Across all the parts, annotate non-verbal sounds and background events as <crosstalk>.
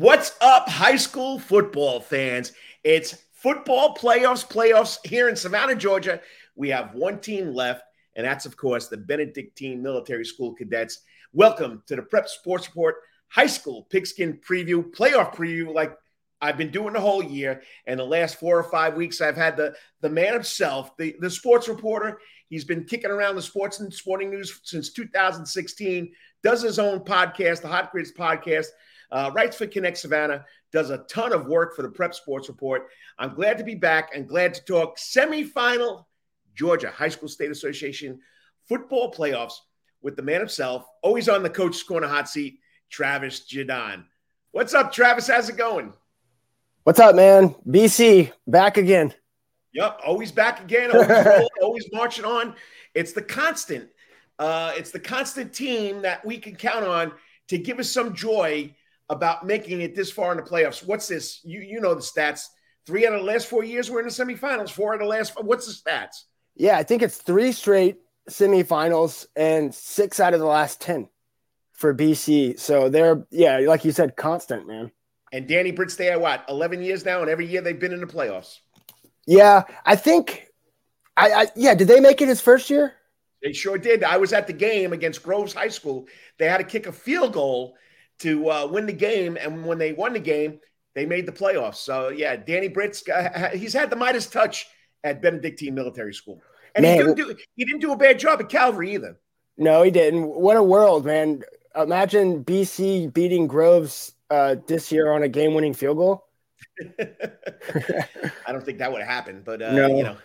What's up, high school football fans? It's football playoffs, playoffs here in Savannah, Georgia. We have one team left, and that's, of course, the Benedictine Military School Cadets. Welcome to the Prep Sports Report High School Pigskin Preview, playoff preview, like I've been doing the whole year. And the last four or five weeks, I've had the, the man himself, the, the sports reporter. He's been kicking around the sports and sporting news since 2016, does his own podcast, the Hot Grids podcast uh, writes for Connect Savannah, does a ton of work for the Prep Sports Report. I'm glad to be back and glad to talk semifinal Georgia High School State Association football playoffs with the man himself, always on the coach's corner hot seat, Travis Jaudon. What's up, Travis? How's it going? What's up, man? BC back again. Yep, always back again, always, <laughs> always marching on. It's the constant. Uh, it's the constant team that we can count on to give us some joy about making it this far in the playoffs. What's this? You you know the stats. Three out of the last four years we're in the semifinals. Four out of the last. What's the stats? Yeah, I think it's three straight semifinals and six out of the last ten for BC. So they're yeah, like you said, constant man. And Danny Britt stay at what eleven years now, and every year they've been in the playoffs. Yeah, I think. I, I yeah, did they make it his first year? They sure did. I was at the game against Groves High School. They had to kick a field goal to uh, win the game. And when they won the game, they made the playoffs. So yeah, Danny Britt's he's had the Midas touch at Benedictine Military School, and man, he didn't do he didn't do a bad job at Calvary either. No, he didn't. What a world, man! Imagine BC beating Groves uh, this year on a game-winning field goal. <laughs> I don't think that would have happened, but uh, no, you know.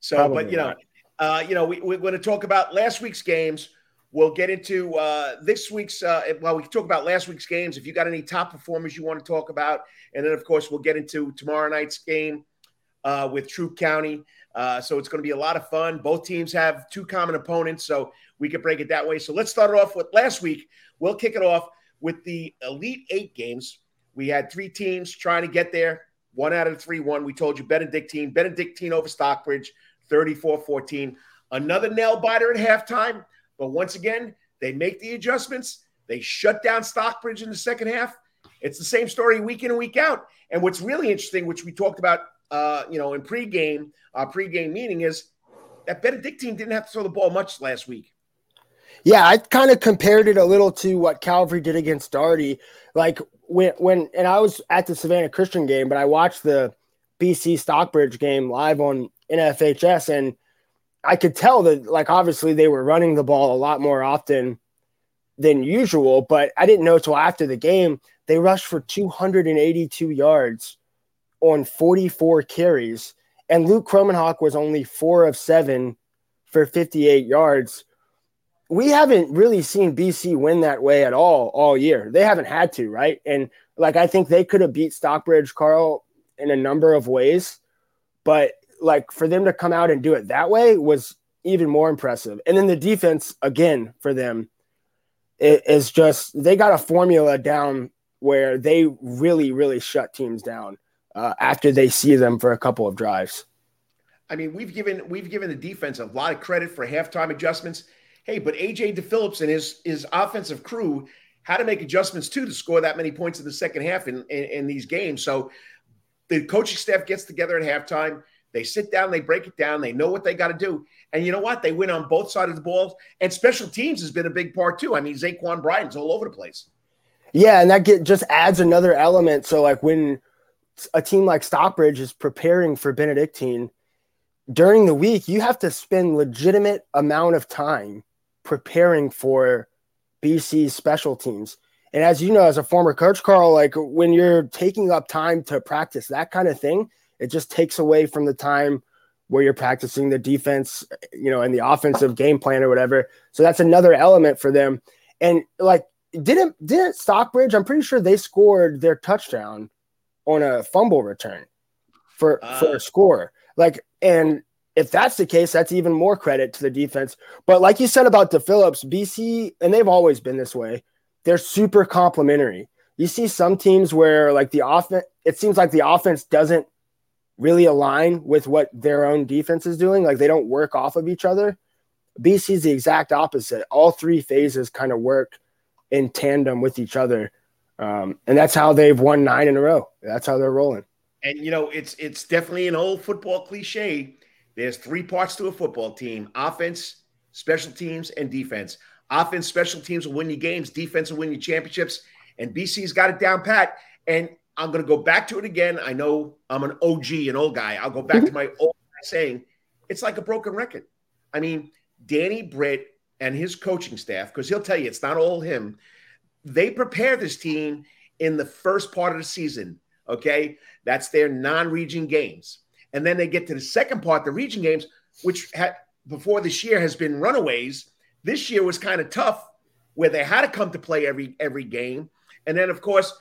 So, but you know, uh, you know, we, we're going to talk about last week's games. We'll get into uh, this week's. Uh, well, we talk about last week's games. If you got any top performers you want to talk about, and then of course we'll get into tomorrow night's game uh, with Troup County. Uh, so it's going to be a lot of fun. Both teams have two common opponents, so we could break it that way. So let's start it off with last week. We'll kick it off with the Elite Eight games. We had three teams trying to get there. One out of the three won. We told you Benedictine. Benedictine over Stockbridge, 34 14. Another nail biter at halftime. But once again, they make the adjustments. They shut down Stockbridge in the second half. It's the same story week in and week out. And what's really interesting, which we talked about, uh, you know, in pregame, our pregame meeting, is that Benedictine didn't have to throw the ball much last week. Yeah, I kind of compared it a little to what Calvary did against Darty. Like when when and I was at the Savannah Christian game, but I watched the BC Stockbridge game live on NFHS, and I could tell that, like, obviously they were running the ball a lot more often than usual, but I didn't know till after the game they rushed for 282 yards on 44 carries, and Luke Kromenhoek was only four of seven for 58 yards. We haven't really seen BC win that way at all all year. They haven't had to, right? And like I think they could have beat Stockbridge Karl in a number of ways, but like for them to come out and do it that way was even more impressive. And then the defense again for them is just they got a formula down where they really really shut teams down uh, after they see them for a couple of drives. I mean, we've given we've given the defense a lot of credit for halftime adjustments. Hey, but AJ DePhillips and his his offensive crew had to make adjustments too to score that many points in the second half in, in, in these games. So the coaching staff gets together at halftime. They sit down, they break it down, they know what they got to do. And you know what? They win on both sides of the ball. And special teams has been a big part too. I mean, Zaquan Bryant's all over the place. Yeah, and that get, just adds another element. So, like when a team like Stockbridge is preparing for Benedictine during the week, you have to spend legitimate amount of time preparing for BC's special teams. And as you know, as a former coach, Karl, like when you're taking up time to practice that kind of thing, it just takes away from the time where you're practicing the defense, you know, and the offensive game plan or whatever. So that's another element for them. And like, didn't didn't Stockbridge? I'm pretty sure they scored their touchdown on a fumble return for uh, for a score. Like, and if that's the case, that's even more credit to the defense. But like you said about DePhillips, BC, and they've always been this way. They're super complementary. You see some teams where like the offense, it seems like the offense doesn't really align with what their own defense is doing. Like they don't work off of each other. BC is the exact opposite. All three phases kind of work in tandem with each other. Um, and that's how they've won nine in a row. That's how they're rolling. And you know, it's it's definitely an old football cliche. There's three parts to a football team: offense, special teams, and defense. Offense, special teams will win you games. Defense will win you championships. And BC's got it down pat. And I'm going to go back to it again. I know I'm an OG, an old guy. I'll go back to mm-hmm. my old saying it's like a broken record. I mean, Danny Britt and his coaching staff, because he'll tell you it's not all him, they prepare this team in the first part of the season. Okay. That's their non region games. And then they get to the second part, the region games, which had before this year has been runaways. This year was kind of tough where they had to come to play every every game. And then, of course,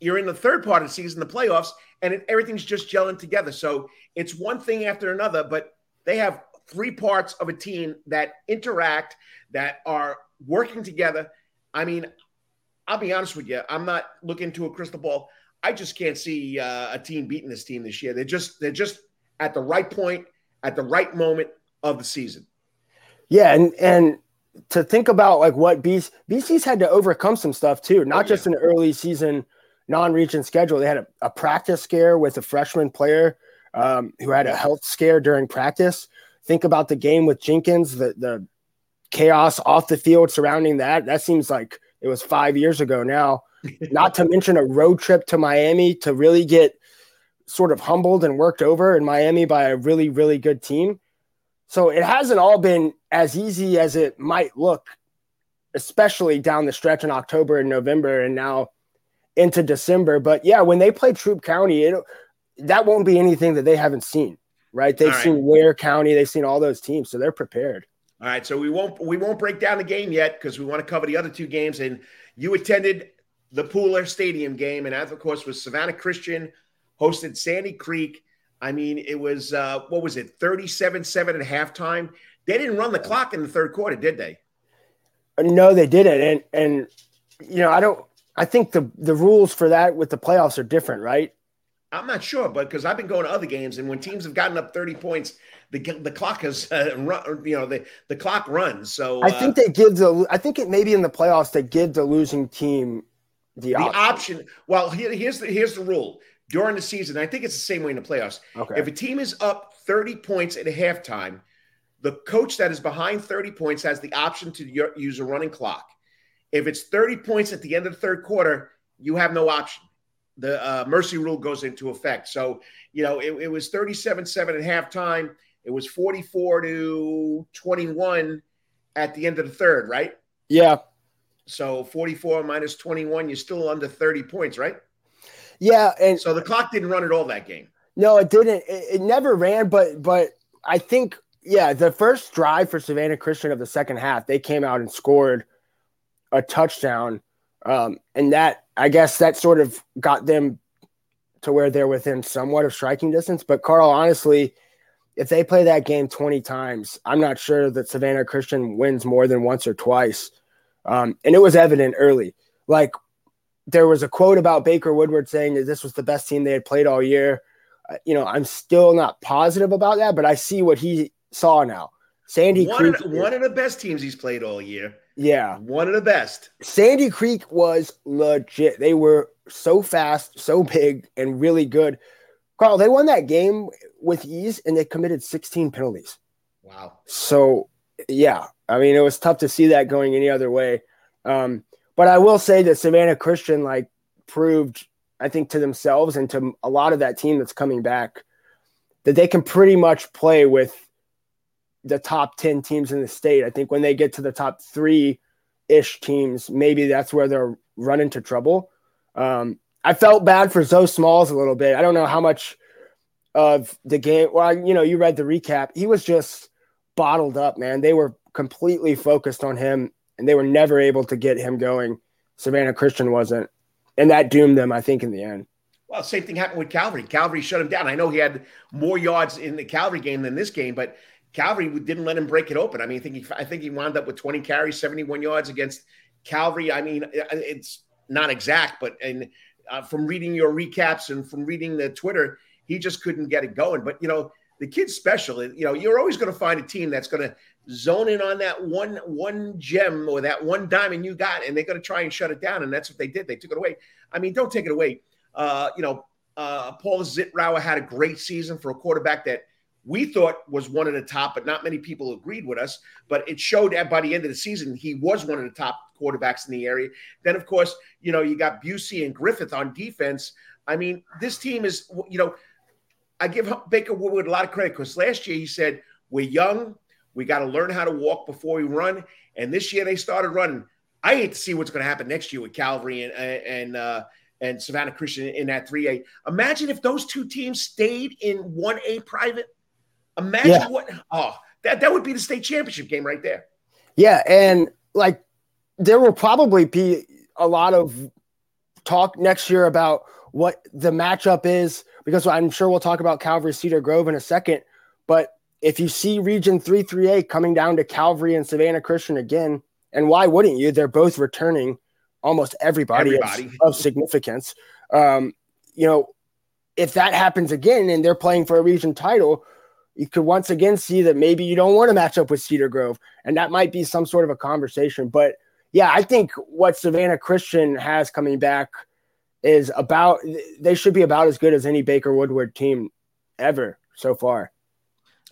you're in the third part of the season, the playoffs, and it, everything's just gelling together. So it's one thing after another, but they have three parts of a team that interact, that are working together. I mean, I'll be honest with you, I'm not looking to a crystal ball. I just can't see uh, a team beating this team this year. They're just they're just at the right point at the right moment of the season. Yeah, and and to think about like what BC, BC's had to overcome some stuff too, not oh, just an early season non-region schedule. They had a, a, practice scare with a freshman player um, who had a health scare during practice. Think about the game with Jenkins, the the chaos off the field surrounding that. That seems like it was five years ago now. <laughs> not to mention a road trip to Miami to really get sort of humbled and worked over in Miami by a really, really good team. So it hasn't all been as easy as it might look, especially down the stretch in October and November and now into December. But yeah, when they play Troup County, it, that won't be anything that they haven't seen, right? They've right. seen Ware County, they've seen all those teams, so they're prepared. All right, so we won't we won't break down the game yet because we want to cover the other two games. And you attended the Pooler Stadium game, and that of course was Savannah Christian hosted Sandy Creek. I mean, it was uh, what was it, 37-7 at halftime? They didn't run the clock in the third quarter, did they? No, they didn't. And and you know, I don't I think the the rules for that with the playoffs are different, right? I'm not sure, but because I've been going to other games, and when teams have gotten up 30 points, the the clock has uh, <laughs> run. You know, the the clock runs. So uh, I think they give the. I think it maybe in the playoffs they give the losing team the, the option. option. Well, here, here's the here's the rule during the season. I think it's the same way in the playoffs. Okay. If a team is up 30 points at a halftime, the coach that is behind 30 points has the option to use a running clock. If it's 30 points at the end of the third quarter, you have no option. The uh, mercy rule goes into effect. So, you know, it, it was 37 7 at halftime. It was 44 to 21 at the end of the third, right? Yeah. So 44 minus 21, you're still under 30 points, right? Yeah, and so the clock didn't run at all that game. No, it didn't. It, it never ran, but but I think yeah, the first drive for Savannah Christian of the second half, they came out and scored a touchdown, um, and that I guess that sort of got them to where they're within somewhat of striking distance. But Karl, honestly, if they play that game 20 times, I'm not sure that Savannah Christian wins more than once or twice. Um, and it was evident early. Like there was a quote about Baker Woodward saying that this was the best team they had played all year. Uh, you know, I'm still not positive about that, but I see what he saw now. Sandy one Creek, of, one of the best teams he's played all year. Yeah, one of the best. Sandy Creek was legit. They were so fast, so big, and really good. Karl, they won that game with ease, and they committed 16 penalties. Wow. So, yeah, I mean, it was tough to see that going any other way. Um, but I will say that Savannah Christian like proved, I think, to themselves and to a lot of that team that's coming back that they can pretty much play with the top 10 teams in the state. I think when they get to the top three ish teams, maybe that's where they'll run into trouble. Um, I felt bad for Zoe Smalls a little bit. I don't know how much of the game. Well, you know, you read the recap. He was just bottled up, man. They were completely focused on him and they were never able to get him going. Savannah Christian wasn't, and that doomed them, I think, in the end. Well, same thing happened with Calvary. Calvary shut him down. I know he had more yards in the Calvary game than this game, but Calvary didn't let him break it open. I mean, I think he, I think he wound up with 20 carries, 71 yards against Calvary. I mean, it's not exact, but and uh, from reading your recaps and from reading the Twitter, he just couldn't get it going. But you know, the kid's special. You know, you're always going to find a team that's going to zone in on that one one gem or that one diamond you got, and they're going to try and shut it down. And that's what they did. They took it away. I mean, don't take it away. Uh, you know, uh, Paul Zittauer had a great season for a quarterback that we thought was one of the top, but not many people agreed with us. But it showed that by the end of the season, he was one of the top quarterbacks in the area. Then, of course, you know, you got Busey and Griffith on defense. I mean, this team is, you know, I give Baker Woodward a lot of credit because last year he said, We're young. We got to learn how to walk before we run. And this year they started running. I hate to see what's going to happen next year with Calvary and, and, uh, and Savannah Christian in that 3A. Imagine if those two teams stayed in 1A private. Imagine yeah. what, oh, that, that would be the state championship game right there. Yeah. And like, there will probably be a lot of talk next year about what the matchup is because I'm sure we'll talk about Calvary Cedar Grove in a second. But if you see Region 3 3A coming down to Calvary and Savannah Christian again, and why wouldn't you? They're both returning almost everybody, everybody. Of, of, significance. Um, you know, if that happens again and they're playing for a region title, you could once again see that maybe you don't want to match up with Cedar Grove, and that might be some sort of a conversation. But yeah, I think what Savannah Christian has coming back – is about they should be about as good as any Baker Woodward team ever so far.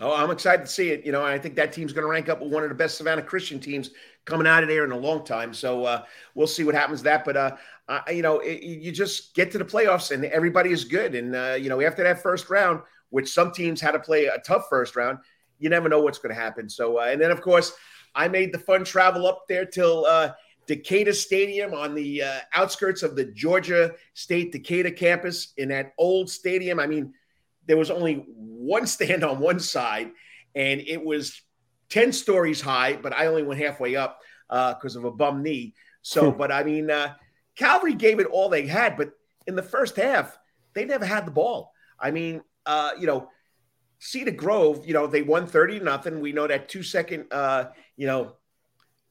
Oh, I'm excited to see it. You know, I think that team's going to rank up with one of the best Savannah Christian teams coming out of there in a long time. So uh, we'll see what happens that. But uh, uh, you know, it, you just get to the playoffs and everybody is good. And uh, you know, after that first round, which some teams had to play a tough first round, you never know what's going to happen. So, uh, and then of course, I made the fun travel up there till uh, Decatur Stadium on the uh, outskirts of the Georgia State Decatur campus in that old stadium. I mean, there was only <laughs> one stand on one side, and it was 10 stories high, but I only went halfway up because uh, of a bum knee. So, but I mean, uh, Calvary gave it all they had, but in the first half, they never had the ball. I mean, uh, you know, Cedar Grove, you know, they won 30 nothing. We know that two second, uh, you know,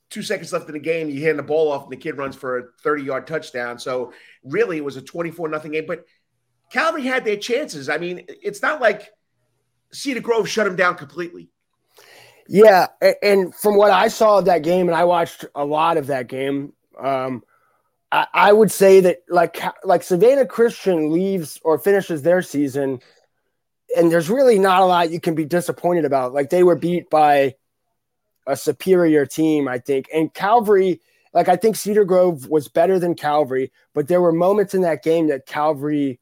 two seconds left in the game, you hand the ball off, and the kid runs for a 30 yard touchdown. So really, it was a 24 nothing game. But Calvary had their chances. I mean, it's not like Cedar Grove shut them down completely. Yeah, and from what I saw of that game, and I watched a lot of that game, um, I, I would say that like like Savannah Christian leaves or finishes their season, and there's really not a lot you can be disappointed about. Like they were beat by a superior team, I think. And Calvary, like I think Cedar Grove was better than Calvary, but there were moments in that game that Calvary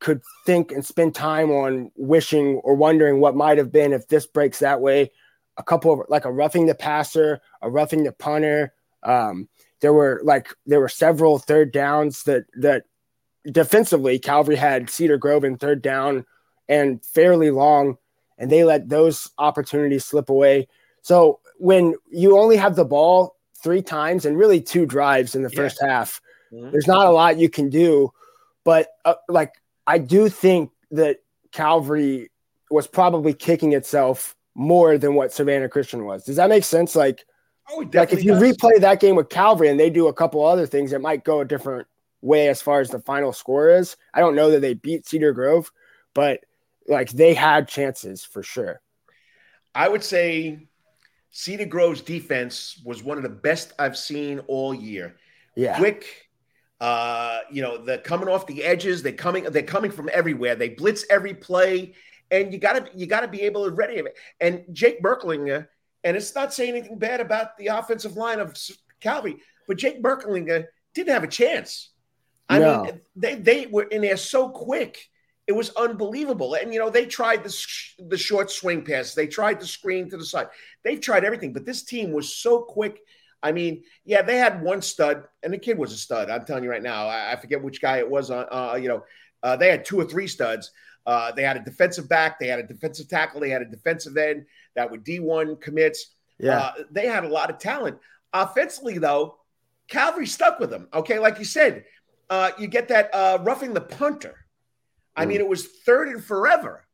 could think and spend time on wishing or wondering what might have been if this breaks that way. A couple of like a roughing the passer, a roughing the punter. Um, there were like there were several third downs that that defensively Calvary had Cedar Grove in third down and fairly long, and they let those opportunities slip away. So when you only have the ball three times and really two drives in the first half, mm-hmm. there's not a lot you can do. But uh, like, I do think that Calvary was probably kicking itself more than what Savannah Christian was. Does that make sense? Like, oh, like if you does. replay that game with Calvary and they do a couple other things, it might go a different way as far as the final score is. I don't know that they beat Cedar Grove, but like they had chances for sure. I would say Cedar Grove's defense was one of the best I've seen all year. Yeah. Quick, uh, you know, they're coming off the edges, they're coming, they're coming from everywhere. They blitz every play, and you gotta you gotta be able to ready it. And Jake Berklinger, and it's not saying anything bad about the offensive line of Calvary, but Jake Berklinger didn't have a chance. I no. mean, they they were in there so quick it was unbelievable. And you know, they tried the sh- the short swing pass, they tried the screen to the side, they've tried everything. But this team was so quick. I mean, yeah, they had one stud, and the kid was a stud. I'm telling you right now. I, I forget which guy it was. On, uh, you know, uh, they had two or three studs. Uh, they had a defensive back, they had a defensive tackle, they had a defensive end that were D1 commits. Yeah, uh, they had a lot of talent. Offensively, though, Calvary stuck with them. Okay, like you said, uh, you get that uh, roughing the punter I mean, mm. it was third and forever.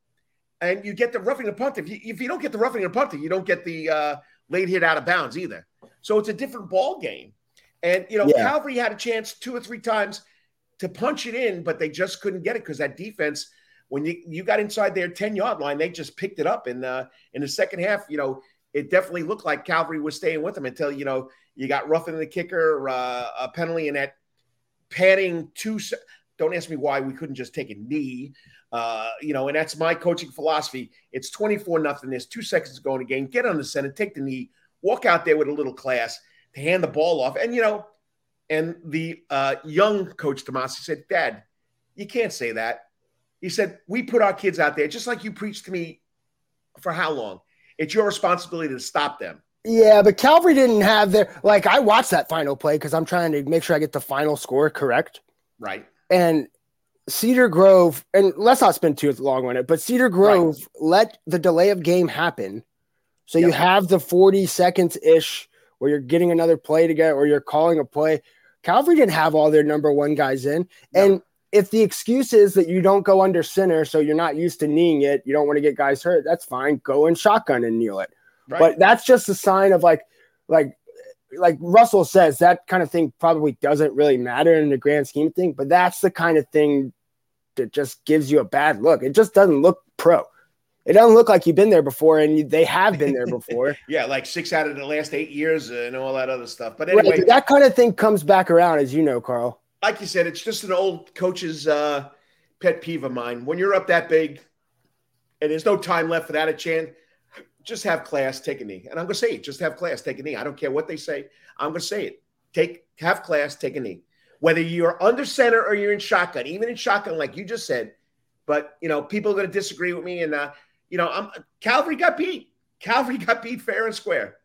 And you get the roughing the punt. If you, if you don't get the roughing the punter, you don't get the uh, late hit out of bounds either. So it's a different ball game. And, you know, yeah. Calvary had a chance two or three times to punch it in, but they just couldn't get it because that defense when you you got inside their 10 yard line, they just picked it up. And uh, in the second half, you know, it definitely looked like Calvary was staying with them until you know you got roughing the kicker, uh, a penalty, and that padding two. Don't ask me why we couldn't just take a knee. Uh, you know, and that's my coaching philosophy. It's 24 nothing. There's two seconds to go in the game. Get on the center, take the knee, walk out there with a little class to hand the ball off. And, you know, and the uh, young coach DeMasi said, Dad, you can't say that. He said, We put our kids out there just like you preached to me for how long? It's your responsibility to stop them. Yeah, but Calvary didn't have their like I watched that final play because I'm trying to make sure I get the final score correct. Right. And Cedar Grove, and let's not spend too long on it, but Cedar Grove right. let the delay of game happen. So yep. you have the 40 seconds ish where you're getting another play together or you're calling a play. Calvary didn't have all their number one guys in. No. And if the excuse is that you don't go under center, so you're not used to kneeing it, you don't want to get guys hurt, that's fine. Go in shotgun and kneel it. Right. But that's just a sign of like, like like Russell says, that kind of thing probably doesn't really matter in the grand scheme of things, but that's the kind of thing that just gives you a bad look. It just doesn't look pro. It doesn't look like you've been there before, and they have been there before. <laughs> yeah, like six out of the last eight years and all that other stuff. But anyway, right, that kind of thing comes back around, as you know, Karl. Like you said, it's just an old coach's uh, pet peeve of mine. When you're up that big, and there's no time left for that a chance just have class, take a knee. And I'm going to say it, just have class, take a knee. I don't care what they say. I'm going to say it. Take have class, take a knee. Whether you're under center or you're in shotgun, even in shotgun, like you just said. But you know, people are going to disagree with me, and uh, you know, I'm Calvary got beat. Calvary got beat fair and square.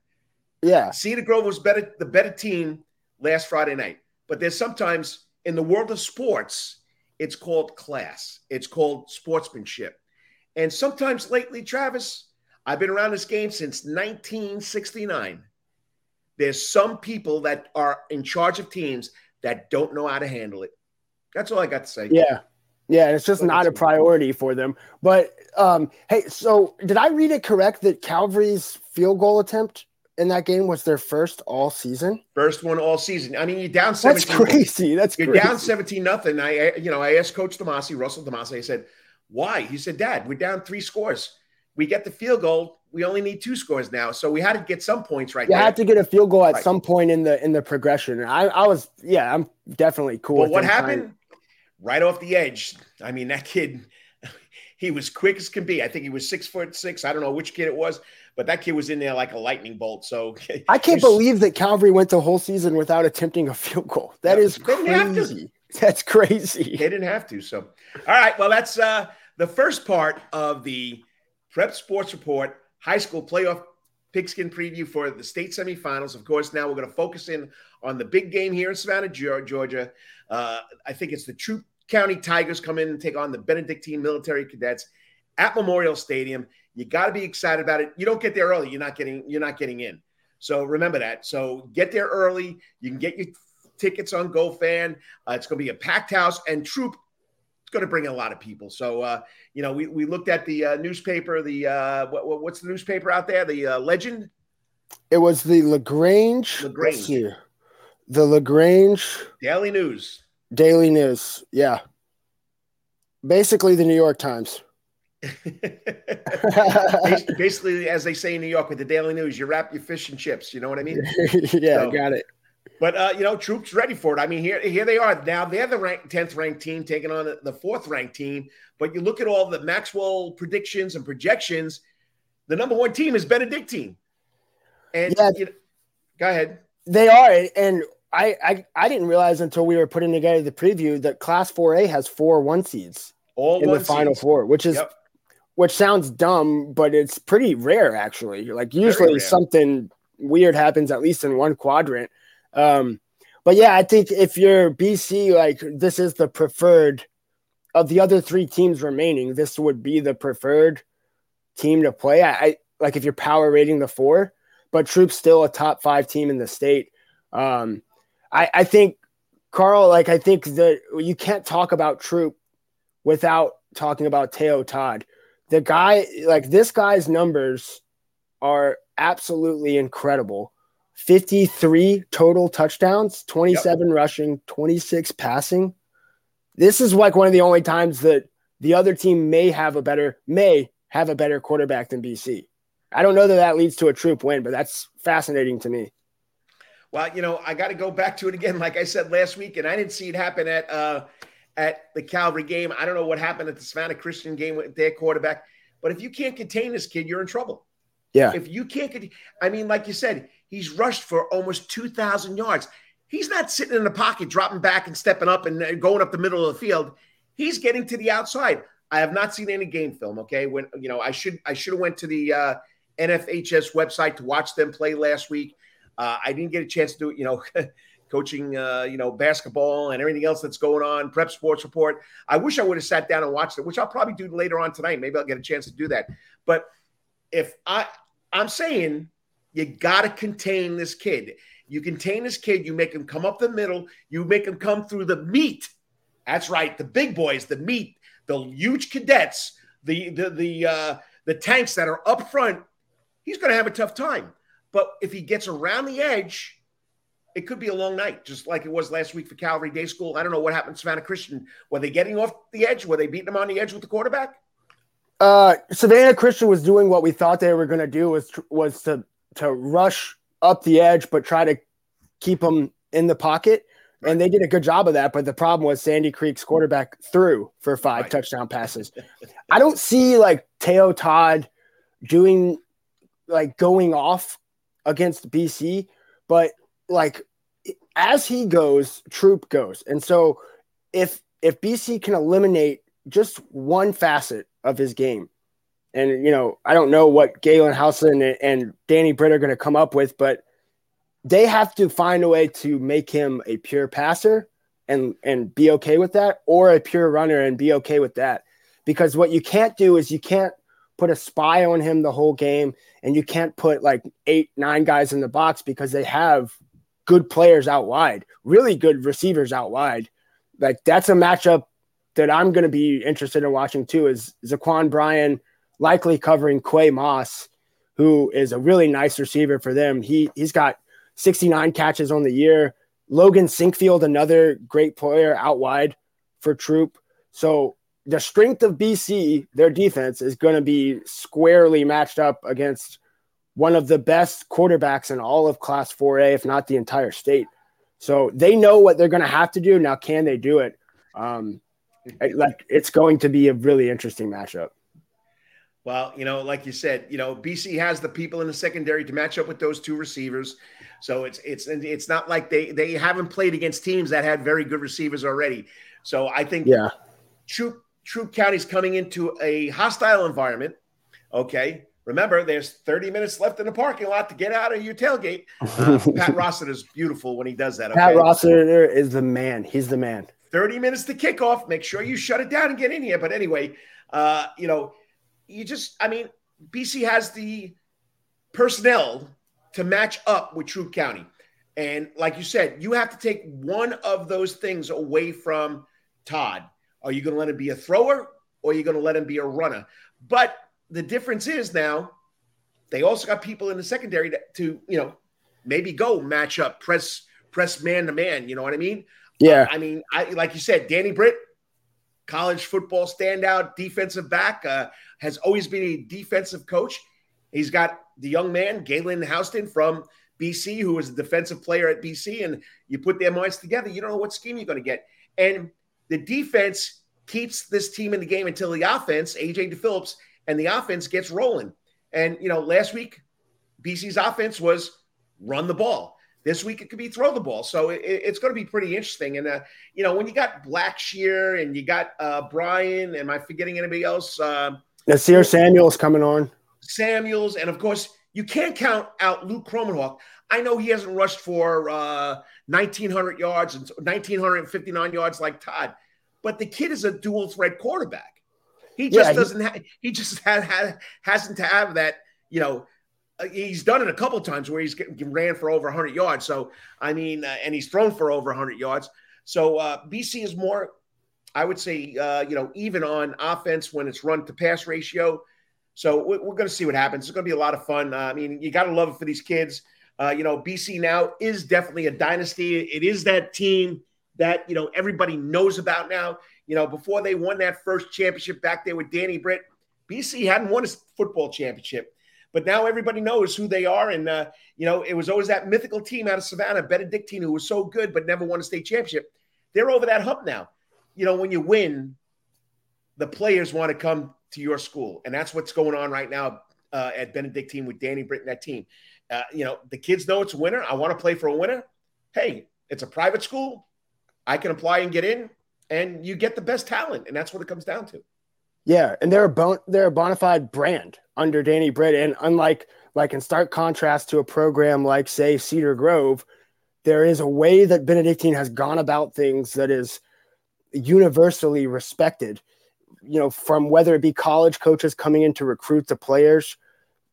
Yeah, Cedar Grove was better, the better team last Friday night. But there's sometimes in the world of sports, it's called class. It's called sportsmanship. And sometimes lately, Travis, I've been around this game since 1969. There's some people that are in charge of teams that don't know how to handle it. That's all I got to say. Yeah. Yeah, it's just not a priority for them. But um, hey, so did I read it correct that Calvary's field goal attempt in that game was their first all season? First one all season. I mean, you're down 17. That's crazy. That's you're crazy. down 17 nothing. I you know, I asked Coach DeMasi, Russell DeMasi, I said, why? He said, Dad, we're down three scores we get the field goal. We only need two scores now, so we had to get some points right. You there. had to get a field goal at right. some point in the in the progression. I, I was, yeah, I'm definitely cool. But what happened? Trying. Right off the edge. I mean, that kid, <laughs> he was quick as can be. I think he was six foot six. I don't know which kid it was, but that kid was in there like a lightning bolt. So I <laughs> can't believe that Calvary went the whole season without attempting a field goal. That no, is crazy. That's crazy. They didn't have to. So, all right. Well, that's uh, the first part of the Prep Sports Report, high school playoff pigskin preview for the state semifinals. Of course, now we're going to focus in on the big game here in Savannah, Georgia. Uh, I think it's the Troup County Tigers come in and take on the Benedictine Military Cadets at Memorial Stadium. You got to be excited about it. You don't get there early, you're not getting you're not getting in. So remember that. So get there early. You can get your tickets on GoFan. Uh, it's going to be a packed house, and Troup it's going to bring in a lot of people. So, uh, you know, we, we looked at the uh, newspaper, the uh, what, what's the newspaper out there? The uh, Legend. It was the Lagrange. Lagrange. The Lagrange Daily News. Daily News. Yeah. Basically, the New York Times. <laughs> Basically, as they say in New York with the Daily News, you wrap your fish and chips. You know what I mean? <laughs> yeah, so, got it. But uh, you know, Troup's ready for it. I mean, here here they are now. They're the ranked tenth ranked team taking on the fourth ranked team. But you look at all the Maxwell predictions and projections. The number one team is Benedictine. And yeah, you know, go ahead. They are, and I, I I didn't realize until we were putting together the preview that Class 4A has four one seeds all in the Final. Four, which is yep. which sounds dumb, but it's pretty rare actually. Like usually something weird happens at least in one quadrant. Um, but yeah, I think if you're BC, like this is the preferred of the other three teams remaining, this would be the preferred team to play. I, I like if you're power rating the four, but Troup's still a top five team in the state. Um, I, I think Karl, like I think that you can't talk about Troup without talking about Teo Todd. The guy, like this guy's numbers are absolutely incredible. 53 total touchdowns, 27 yep. rushing, 26 passing. This is like one of the only times that the other team may have a better may have a better quarterback than BC. I don't know that that leads to a Troup win, but that's fascinating to me. Well, you know, I got to go back to it again. Like I said last week, and I didn't see it happen at uh, at the Calvary game. I don't know what happened at the Savannah Christian game with their quarterback, but if you can't contain this kid, you're in trouble. Yeah. If you can't, I mean, like you said, he's rushed for almost two thousand yards. He's not sitting in the pocket, dropping back and stepping up and going up the middle of the field. He's getting to the outside. I have not seen any game film. Okay, when you know, I should I should have went to the uh, NFHS website to watch them play last week. Uh, I didn't get a chance to do it, you know, <laughs> coaching, uh, you know, basketball and everything else that's going on, prep sports report. I wish I would have sat down and watched it, which I'll probably do later on tonight. Maybe I'll get a chance to do that. But if I, I'm saying you got to contain this kid. You contain this kid. You make him come up the middle. You make him come through the meat. That's right, the big boys, the meat, the huge cadets, the the the uh, the tanks that are up front he's going to have a tough time. But if he gets around the edge, it could be a long night, just like it was last week for Calvary Day School. I don't know what happened to Savannah Christian. Were they getting off the edge? Were they beating them on the edge with the quarterback? Uh, Savannah Christian was doing what we thought they were going to do was was to to rush up the edge, but try to keep them in the pocket. Right. And they did a good job of that. But the problem was Sandy Creek's quarterback threw for five right. touchdown passes. I don't see like Teo Todd doing like going off against BC, but like as he goes, Troup goes. And so if if BC can eliminate just one facet of his game, and you know, I don't know what Galen Houston and, and Danny Britt are going to come up with, but they have to find a way to make him a pure passer and and be okay with that, or a pure runner and be okay with that. Because what you can't do is you can't put a spy on him the whole game, and you can't put like eight, nine guys in the box because they have good players out wide, really good receivers out wide. Like that's a matchup that I'm going to be interested in watching too. Is Zaquan Bryan likely covering Quay Moss, who is a really nice receiver for them. He he's got 69 catches on the year. Logan Sinkfield, another great player out wide for Troup. So the strength of BC, their defense is going to be squarely matched up against one of the best quarterbacks in all of Class 4A, if not the entire state. So they know what they're going to have to do. Now, can they do it? Um, like it's going to be a really interesting matchup. Well, you know, like you said, you know, BC has the people in the secondary to match up with those two receivers. So it's it's it's not like they they haven't played against teams that had very good receivers already. So I think yeah, Troop Troup County's coming into a hostile environment. Okay. Remember, there's 30 minutes left in the parking lot to get out of your tailgate. <laughs> Uh, Pat Rossiter is beautiful when he does that. Okay? Pat Rossiter is the man. He's the man. 30 minutes to kickoff. Make sure you shut it down and get in here. But anyway, uh, you know, you just, I mean, BC has the personnel to match up with Troup County. And like you said, you have to take one of those things away from Todd. Are you going to let him be a thrower or are you going to let him be a runner? But the difference is now they also got people in the secondary to, to you know, maybe go match up, press, press man to man. You know what I mean? Yeah. Uh, I mean, I like you said, Danny Britt, college football standout defensive back, uh, has always been a defensive coach. He's got the young man, Galen Houston from BC, who was a defensive player at BC, and you put their minds together, you don't know what scheme you're going to get. And the defense keeps this team in the game until the offense, AJ DePhillips, and the offense gets rolling. And, you know, last week, BC's offense was run the ball. This week, it could be throw the ball. So it, it's going to be pretty interesting. And, uh, you know, when you got Blackshear and you got uh, Brian, am I forgetting anybody else? Uh, Nasir Samuels coming on. Samuels. And, of course, you can't count out Luke Kromenhoek. I know he hasn't rushed for uh, 1,900 yards and 1,959 yards like Todd, but the kid is a dual threat quarterback. He just yeah, doesn't. have. he just had, had hasn't to have that. You know, he's done it a couple times where he's ran for over 100 yards. So I mean, uh, and he's thrown for over 100 yards. So uh, BC is more, I would say, uh, you know, even on offense when it's run to pass ratio. So we're, we're going to see what happens. It's going to be a lot of fun. Uh, I mean, you got to love it for these kids. Uh, you know, BC now is definitely a dynasty. It is that team that, you know, everybody knows about now. You know, before they won that first championship back there with Danny Britt, BC hadn't won a football championship. But now everybody knows who they are. And, uh, you know, it was always that mythical team out of Savannah, Benedictine, who was so good but never won a state championship. They're over that hump now. You know, when you win, the players want to come to your school. And that's what's going on right now uh, at Benedictine with Danny Britt and that team. Uh, you know, the kids know it's a winner. I want to play for a winner. Hey, it's a private school. I can apply and get in, and you get the best talent, and that's what it comes down to. Yeah, and they're a bon- they're a bona fide brand under Danny Britt, and unlike like in stark contrast to a program like say Cedar Grove, there is a way that Benedictine has gone about things that is universally respected. You know, from whether it be college coaches coming in to recruit the players,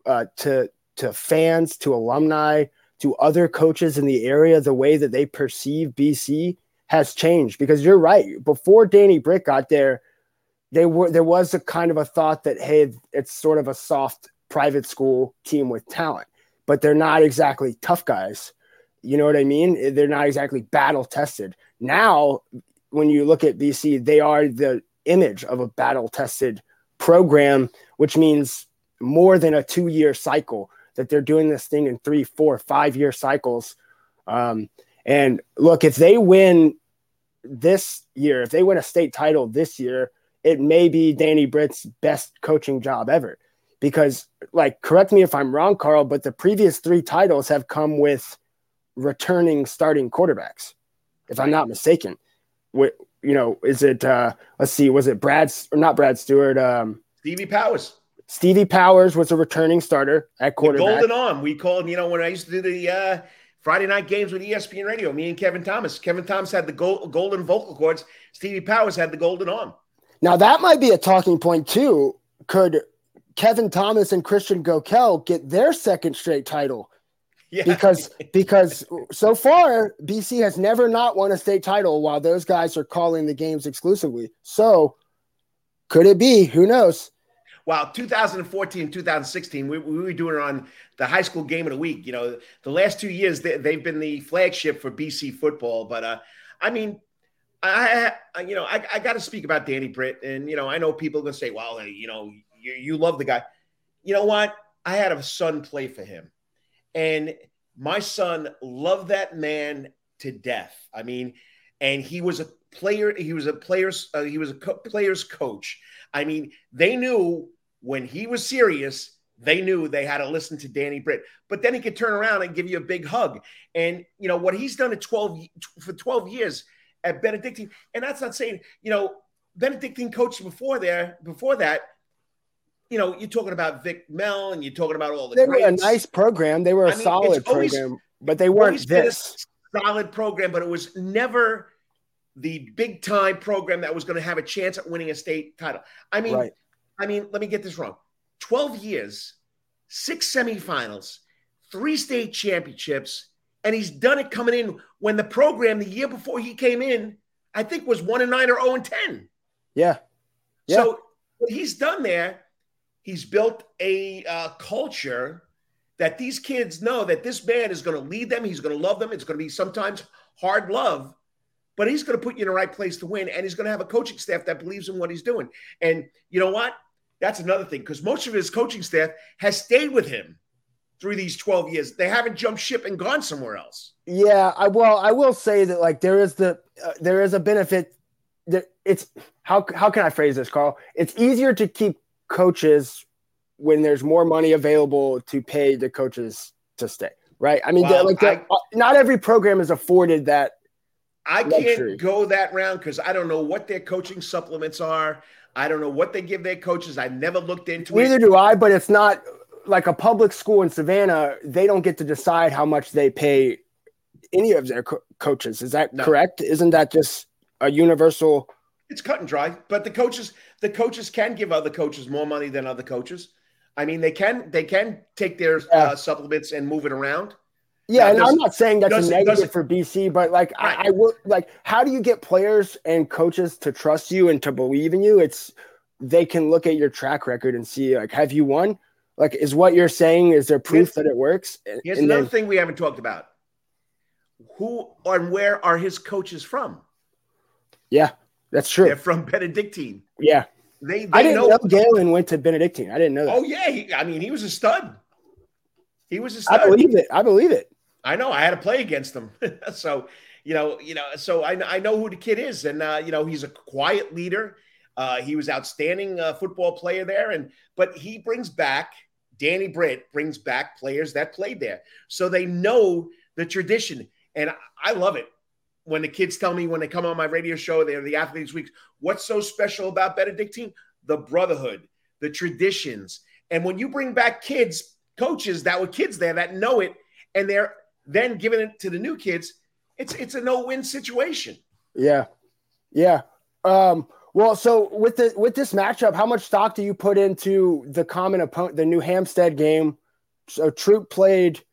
uh, to to fans, to alumni, to other coaches in the area, the way that they perceive BC has changed. Because you're right, before Danny Britt got there, they were there was a kind of a thought that hey, it's sort of a soft private school team with talent, but they're not exactly tough guys. You know what I mean? They're not exactly battle tested. Now, when you look at BC, they are the image of a battle tested program, which means more than a two year cycle that they're doing this thing in three, four, five year cycles. Um, and look, if they win this year, if they win a state title this year, it may be Danny Britt's best coaching job ever. Because, like, correct me if I'm wrong, Karl, but the previous three titles have come with returning starting quarterbacks, if I'm not mistaken. What you know, is it? uh Let's see, was it Brad or not Brad Stewart? Um, Stevie Powers. Stevie Powers was a returning starter at quarterback. The golden arm. We called, you know, when I used to do the uh, Friday night games with ESPN Radio, me and Kevin Thomas. Kevin Thomas had the gold, golden vocal cords. Stevie Powers had the golden arm. Now that might be a talking point too. Could Kevin Thomas and Christian Gokel get their second straight title? Yeah. Because because so far BC has never not won a state title while those guys are calling the games exclusively. So could it be? Who knows? Well, 2014, 2016, we, we, were doing it on the high school game of the week. You know, the last two years they, have been the flagship for BC football. But uh, I mean, I, you know I, I got to speak about Danny Britt, and you know I know people are gonna say, well, you know, you, you love the guy. You know what? I had a son play for him, and my son loved that man to death. I mean, and he was a player. He was a player's. Uh, he was a co- player's coach. I mean, they knew when he was serious, they knew they had to listen to Danny Britt. But then he could turn around and give you a big hug. And you know what he's done at 12 for 12 years at Benedictine. And that's not saying, you know, Benedictine coached before there, before that, you know, you're talking about Vic Mel and you're talking about all the They greats. were a nice program. They were a I mean, solid always, program, but they weren't this solid program, but it was never the big time program that was going to have a chance at winning a state title. I mean, right. I mean, let me get this wrong 12 years, six semifinals, three state championships, and he's done it coming in when the program the year before he came in, I think was one and nine or 0 and 10. Yeah. yeah. So what he's done there, he's built a uh, culture that these kids know that this man is going to lead them. He's going to love them. It's going to be sometimes hard love, but he's going to put you in the right place to win. And he's going to have a coaching staff that believes in what he's doing. And you know what? That's another thing because most of his coaching staff has stayed with him through these 12 years. They haven't jumped ship and gone somewhere else. Yeah, I well, I will say that like there is the uh, there is a benefit that it's how how can I phrase this, Karl? It's easier to keep coaches when there's more money available to pay the coaches to stay, right? I mean, like I, uh, not every program is afforded that. I can't go that round because I don't know what their coaching supplements are. I don't know what they give their coaches. I never looked into Neither it. Neither do I, but it's not like a public school in Savannah. They don't get to decide how much they pay any of their co- coaches. Is that no. correct? Isn't that just a universal? It's cut and dry. But the coaches, the coaches can give other coaches more money than other coaches. I mean, they can they can take their yeah. uh, supplements and move it around. Yeah, and I'm not saying that's a negative for BC, but like right. I, I would like how do you get players and coaches to trust you and to believe in you? It's they can look at your track record and see like have you won? Like is what you're saying is there proof here's, that it works? Here's and another then, thing we haven't talked about. Who and where are his coaches from? Yeah. That's true. They're from Benedictine. Yeah. They, they I didn't know, know Galen went to Benedictine. I didn't know that. Oh yeah, he, I mean he was a stud. He was a stud. I believe it. I believe it. I know. I had to play against him, <laughs> so you know, you know, so I, I know who the kid is, and uh, you know he's a quiet leader. Uh, he was outstanding uh, football player there, and but he brings back Danny Britt brings back players that played there, so they know the tradition, and I love it when the kids tell me when they come on my radio show, they're the athletes weeks. What's so special about Benedictine? The brotherhood, the traditions, and when you bring back kids, coaches that were kids there that know it, and they're then giving it to the new kids, it's it's a no win situation. Yeah, yeah. Um, well, so with the with this matchup, how much stock do you put into the common opponent, the New Hampstead game? So Troup played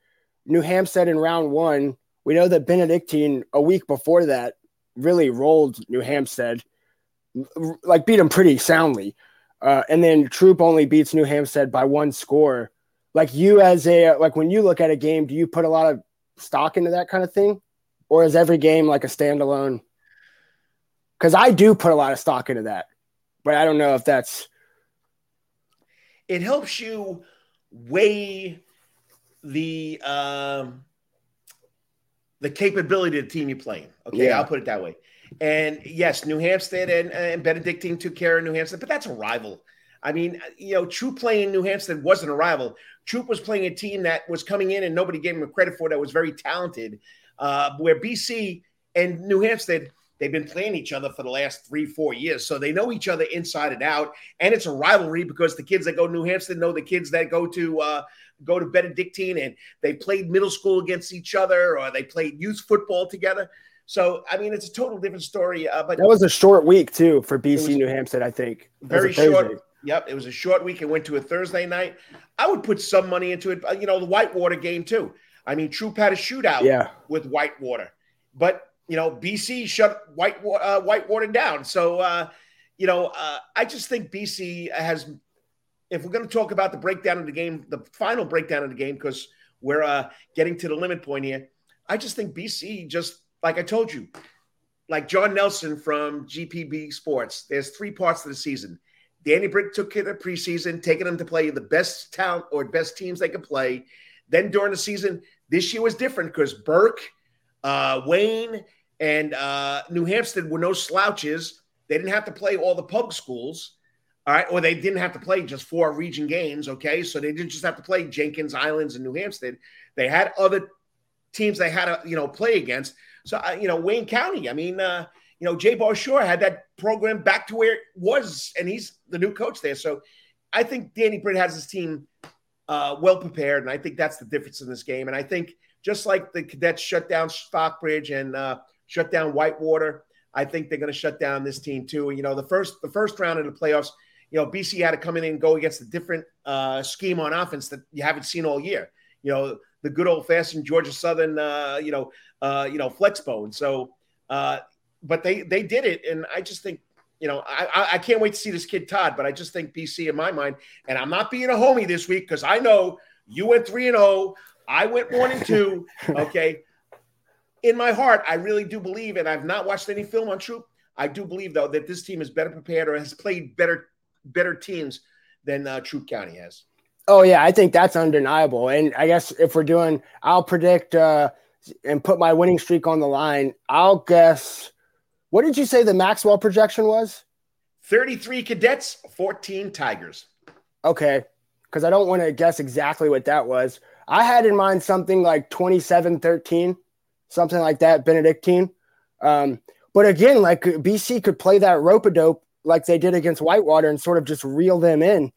New Hampstead in round one. We know that Benedictine a week before that really rolled New Hampstead, like beat them pretty soundly. Uh, and then Troup only beats New Hampstead by one score. Like you as a like when you look at a game, do you put a lot of stock into that kind of thing, or is every game like a standalone? Because I do put a lot of stock into that, but I don't know if that's. It helps you weigh the um, the capability of the team you're playing. Okay, yeah. I'll put it that way. And yes, New Hampstead and, and Benedictine took care of New Hampstead, but that's a rival. I mean, you know, Troup playing New Hampstead wasn't a rival. Troup was playing a team that was coming in and nobody gave him credit for that was very talented. Uh, where BC and New Hampstead They've been playing each other for the last three, four years. So they know each other inside and out. And it's a rivalry because the kids that go to New Hampshire know the kids that go to uh, go to Benedictine and they played middle school against each other or they played youth football together. So I mean, it's a total different story. Uh, but that was a short week too for BC New Hampshire. I think very short. Yep, it was a short week. It went to a Thursday night. I would put some money into it. You know, the Whitewater game too. I mean, Troup had a shootout yeah. with Whitewater, but you know, BC shut White uh, Whitewater down. So, uh, you know, uh, I just think BC has. If we're going to talk about the breakdown of the game, the final breakdown of the game, because we're uh, getting to the limit point here, I just think BC just like I told you, like John Nelson from GPB Sports. There's three parts of the season. Danny Britt took of the preseason, taking them to play the best talent or best teams they could play. Then during the season, this year was different because Burke – uh, Wayne and uh, New Hampstead were no slouches. They didn't have to play all the pub schools, all right, or they didn't have to play just four region games, okay? So they didn't just have to play Jenkins Islands and New Hampstead. They had other teams they had to, you know, play against. So, uh, you know, Wayne County, I mean, uh, you know, Jay Shore had that program back to where it was, and he's the new coach there. So I think Danny Britt has his team uh, well prepared, and I think that's the difference in this game. And I think – just like the cadets shut down Stockbridge and uh, shut down Whitewater. I think they're going to shut down this team too. And you know, the first the first round of the playoffs, you know, BC had to come in and go against a different uh, scheme on offense that you haven't seen all year. You know, the good old fashioned Georgia Southern, uh, you know, uh, you know, flex bone. So, uh, but they they did it, and I just think. You know, I, I can't wait to see this kid Todd, but I just think BC in my mind, and I'm not being a homie this week because I know you went three and zero. I went one and two. <laughs> Okay. In my heart, I really do believe, and I've not watched any film on Troup. I do believe though that this team is better prepared or has played better better teams than uh, Troup County has. Oh yeah, I think that's undeniable. And I guess if we're doing, I'll predict uh, and put my winning streak on the line. I'll guess. What did you say the Maxwell projection was? Thirty-three cadets, fourteen tigers. Okay, because I don't want to guess exactly what that was. I had in mind something like 27 13, something like that, Benedictine. Um, but again, like BC could play that rope a dope like they did against Whitewater and sort of just reel them in.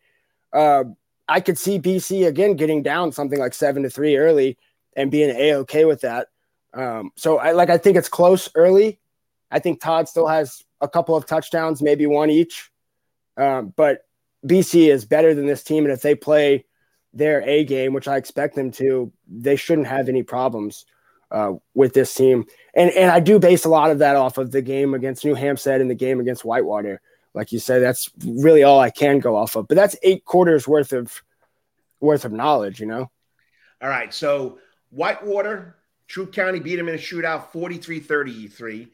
Uh, I could see BC again getting down something like seven to three early and being a okay with that. Um, so I like I think it's close early. I think Todd still has a couple of touchdowns, maybe one each. Um, but BC is better than this team, and if they play their A game, which I expect them to, they shouldn't have any problems uh, with this team. And and I do base a lot of that off of the game against New Hampstead and the game against Whitewater. Like you said, that's really all I can go off of. But that's eight quarters worth of worth of knowledge, you know. All right, so Whitewater, Troup County beat them in a shootout, 43-33.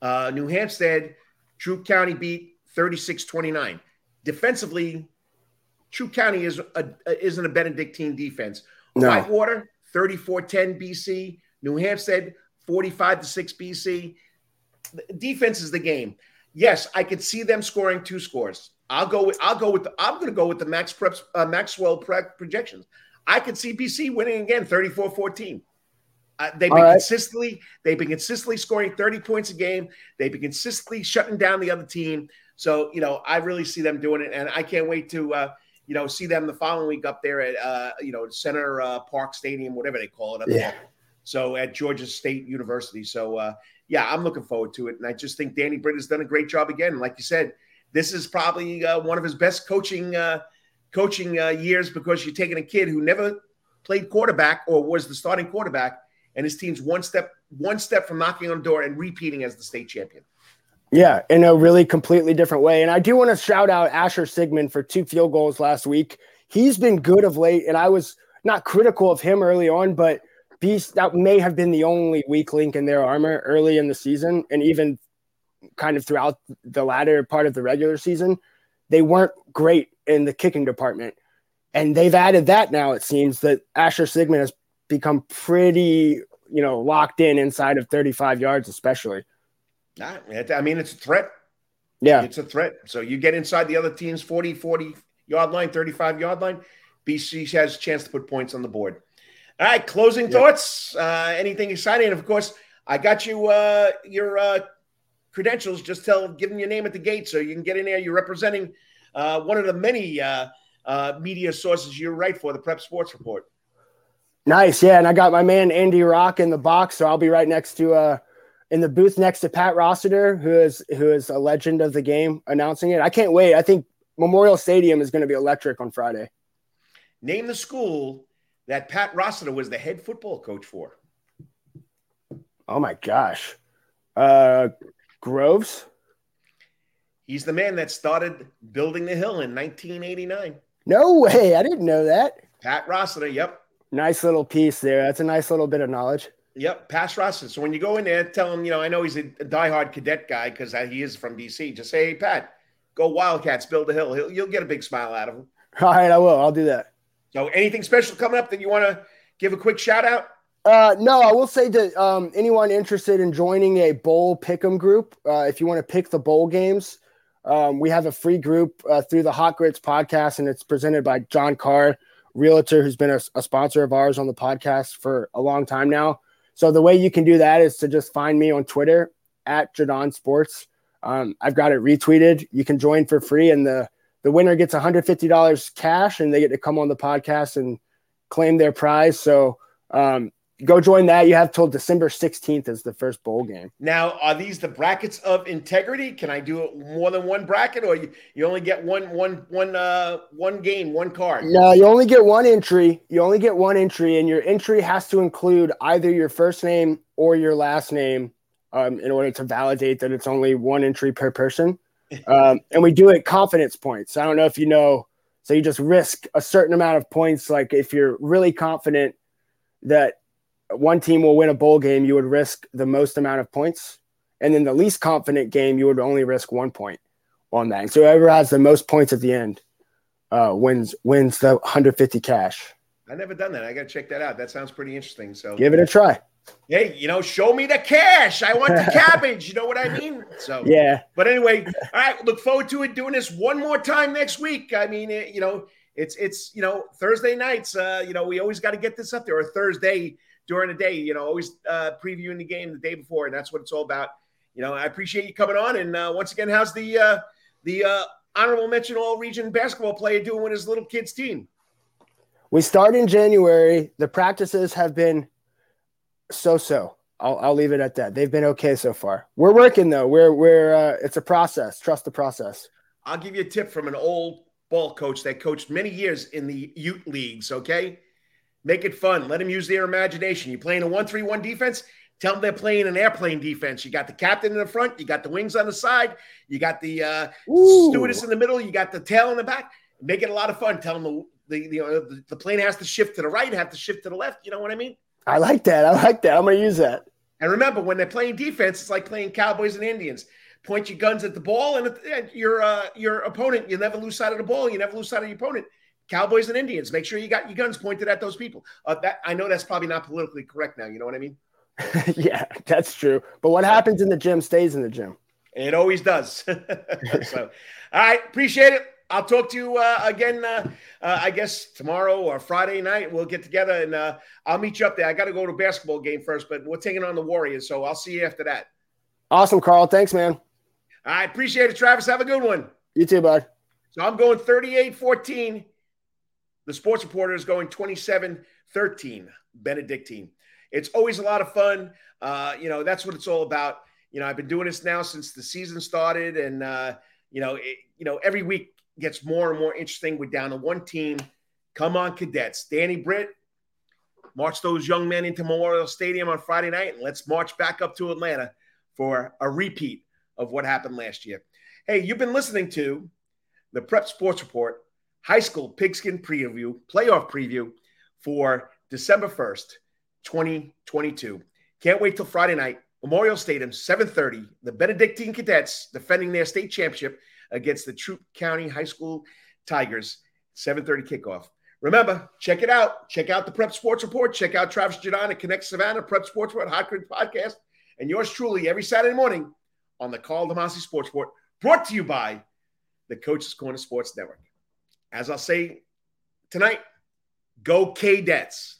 Uh, New Hampstead Troup County beat 36 29. Defensively, Troup County is a, isn't a Benedictine defense. No. Whitewater, 34 10 BC. New Hampstead, 45 to 6 BC. Defense is the game. Yes, I could see them scoring two scores. I'll go with I'll go with the, I'm going to go with the MaxPreps uh, Maxwell prep projections. I could see BC winning again 34-14. Uh, they've been right. consistently they've been consistently scoring 30 points a game. They've been consistently shutting down the other team. So, you know, I really see them doing it and I can't wait to uh, you know, see them the following week up there at uh, you know, Center uh, Parc Stadium, whatever they call it up yeah. there. So at Georgia State University. So uh, yeah, I'm looking forward to it. And I just think Danny Britt has done a great job again. Like you said, this is probably uh, one of his best coaching uh, coaching uh, years because you're taking a kid who never played quarterback or was the starting quarterback, and his team's one step one step from knocking on the door and repeating as the state champion. Yeah, in a really completely different way. And I do want to shout out Asher Sigmund for two field goals last week. He's been good of late, and I was not critical of him early on, but Beast that may have been the only weak link in their armor early in the season, and even kind of throughout the latter part of the regular season, they weren't great in the kicking department. And they've added that now, it seems that Asher Sigmund has become pretty, you know, locked in inside of 35 yards, especially. I mean, it's a threat. Yeah. It's a threat. So you get inside the other team's 40, 40 yard line, 35 yard line, BC has a chance to put points on the board. All right, closing thoughts. Uh, anything exciting? And of course, I got you uh, your uh, credentials. Just tell, give them your name at the gate so you can get in there. You're representing uh, one of the many uh, uh, media sources you write for, the Prep Sports Report. Nice, yeah. And I got my man Andy Rock in the box, so I'll be right next to uh in the booth next to Pat Rossiter, who is who is a legend of the game, announcing it. I can't wait. I think Memorial Stadium is going to be electric on Friday. Name the school that Pat Rossiter was the head football coach for. Oh my gosh. Uh Groves? He's the man that started building the hill in 1989. No way. I didn't know that. Pat Rossiter. Yep. Nice little piece there. That's a nice little bit of knowledge. Yep. Pat Rossiter. So when you go in there, tell him, you know, I know he's a, diehard cadet guy because he is from BC. Just say, hey, Pat, go Wildcats, build a hill. He'll, you'll get a big smile out of him. <laughs> All right. I will. I'll do that. So anything special coming up that you want to give a quick shout out? Uh, no, I will say to um, anyone interested in joining a bowl pick'em group, uh, if you want to pick the bowl games, um, we have a free group uh, through the Hot Grits podcast, and it's presented by John Carr, realtor, who's been a, a, sponsor of ours on the podcast for a long time now. So the way you can do that is to just find me on Twitter at Jaudon Sports. Um, I've got it retweeted. You can join for free, and the the winner gets $150 cash, and they get to come on the podcast and claim their prize. So um, go join that. You have till December 16th as the first bowl game. Now, are these the brackets of integrity? Can I do it more than one bracket or you, you only get one one one uh one game, one card? No, you only get one entry. You only get one entry and your entry has to include either your first name or your last name um, in order to validate that it's only one entry per person. <laughs> Um, and we do it confidence points. I don't know if you know so you just risk a certain amount of points like if you're really confident that one team will win a bowl game, you would risk the most amount of points. And then the least confident game, you would only risk one point on that. And so whoever has the most points at the end uh, wins wins the 150 cash. I never done that. I got to check that out. That sounds pretty interesting. So give it a try. Hey, you know, show me the cash. I want the <laughs> cabbage. You know what I mean? So yeah. But anyway, all right. Look forward to it. Doing this one more time next week. I mean, it, you know, it's it's you know Thursday nights. Uh, you know, we always got to get this up there. Or Thursday during the day, you know, always uh, previewing the game the day before, and that's what it's all about. You know, I appreciate you coming on. And uh, once again, how's the uh, the uh, honorable mention all region basketball player doing with his little kids team? We start in January. The practices have been so so. I'll, I'll leave it at that. They've been okay so far. We're working though. We're we're uh, it's a process. Trust the process. I'll give you a tip from an old ball coach that coached many years in the Ute leagues. Okay, Make it fun. Let them use their imagination. You're playing a one-three-one defense. Tell them they're playing an airplane defense. You got the captain in the front. You got the wings on the side. You got the uh, stewardess in the middle. You got the tail in the back. Make it a lot of fun. Tell them the the, the, the plane has to shift to the right, have to shift to the left. You know what I mean? I like that. I like that. I'm going to use that. And remember, when they're playing defense, it's like playing Cowboys and Indians. point your guns at the ball and, and your uh, your opponent. You never lose sight of the ball. You never lose sight of your opponent. Cowboys and Indians. Make sure you got your guns pointed at those people. Uh, that I know that's probably not politically correct now. You know what I mean? <laughs> yeah, that's true. But what happens in the gym stays in the gym. It always does. <laughs> so, all right, appreciate it. I'll talk to you uh, again. Uh, uh, I guess tomorrow or Friday night we'll get together and uh, I'll meet you up there. I got to go to a basketball game first, but we're taking on the Warriors, so I'll see you after that. Awesome, Karl. Thanks, man. I appreciate it, Travis. Have a good one. You too, bud. So I'm going 38 14. The sports reporter is going 27 13, Benedictine. It's always a lot of fun. Uh, you know, that's what it's all about. You know, I've been doing this now since the season started, and uh, you know, it, you know, every week gets more and more interesting. We're down to one team. Come on, cadets. Danny Britt, march those young men into Memorial Stadium on Friday night, and let's march back up to Atlanta for a repeat of what happened last year. Hey, you've been listening to the Prep Sports Report High School Pigskin Preview, Playoff Preview for December 1st, 2022. Can't wait till Friday night. Memorial Stadium, 7:30. The Benedictine Cadets defending their state championship against the Troup County High School Tigers. 7:30 kickoff. Remember, check it out. Check out the Prep Sports Report. Check out Travis Jaudon and Connect Savannah Prep Sports Report Hot Grits Podcast, and yours truly every Saturday morning on the Karl DeMasi Sports Report, brought to you by the Coaches Corner Sports Network. As I'll say tonight, go Cadets.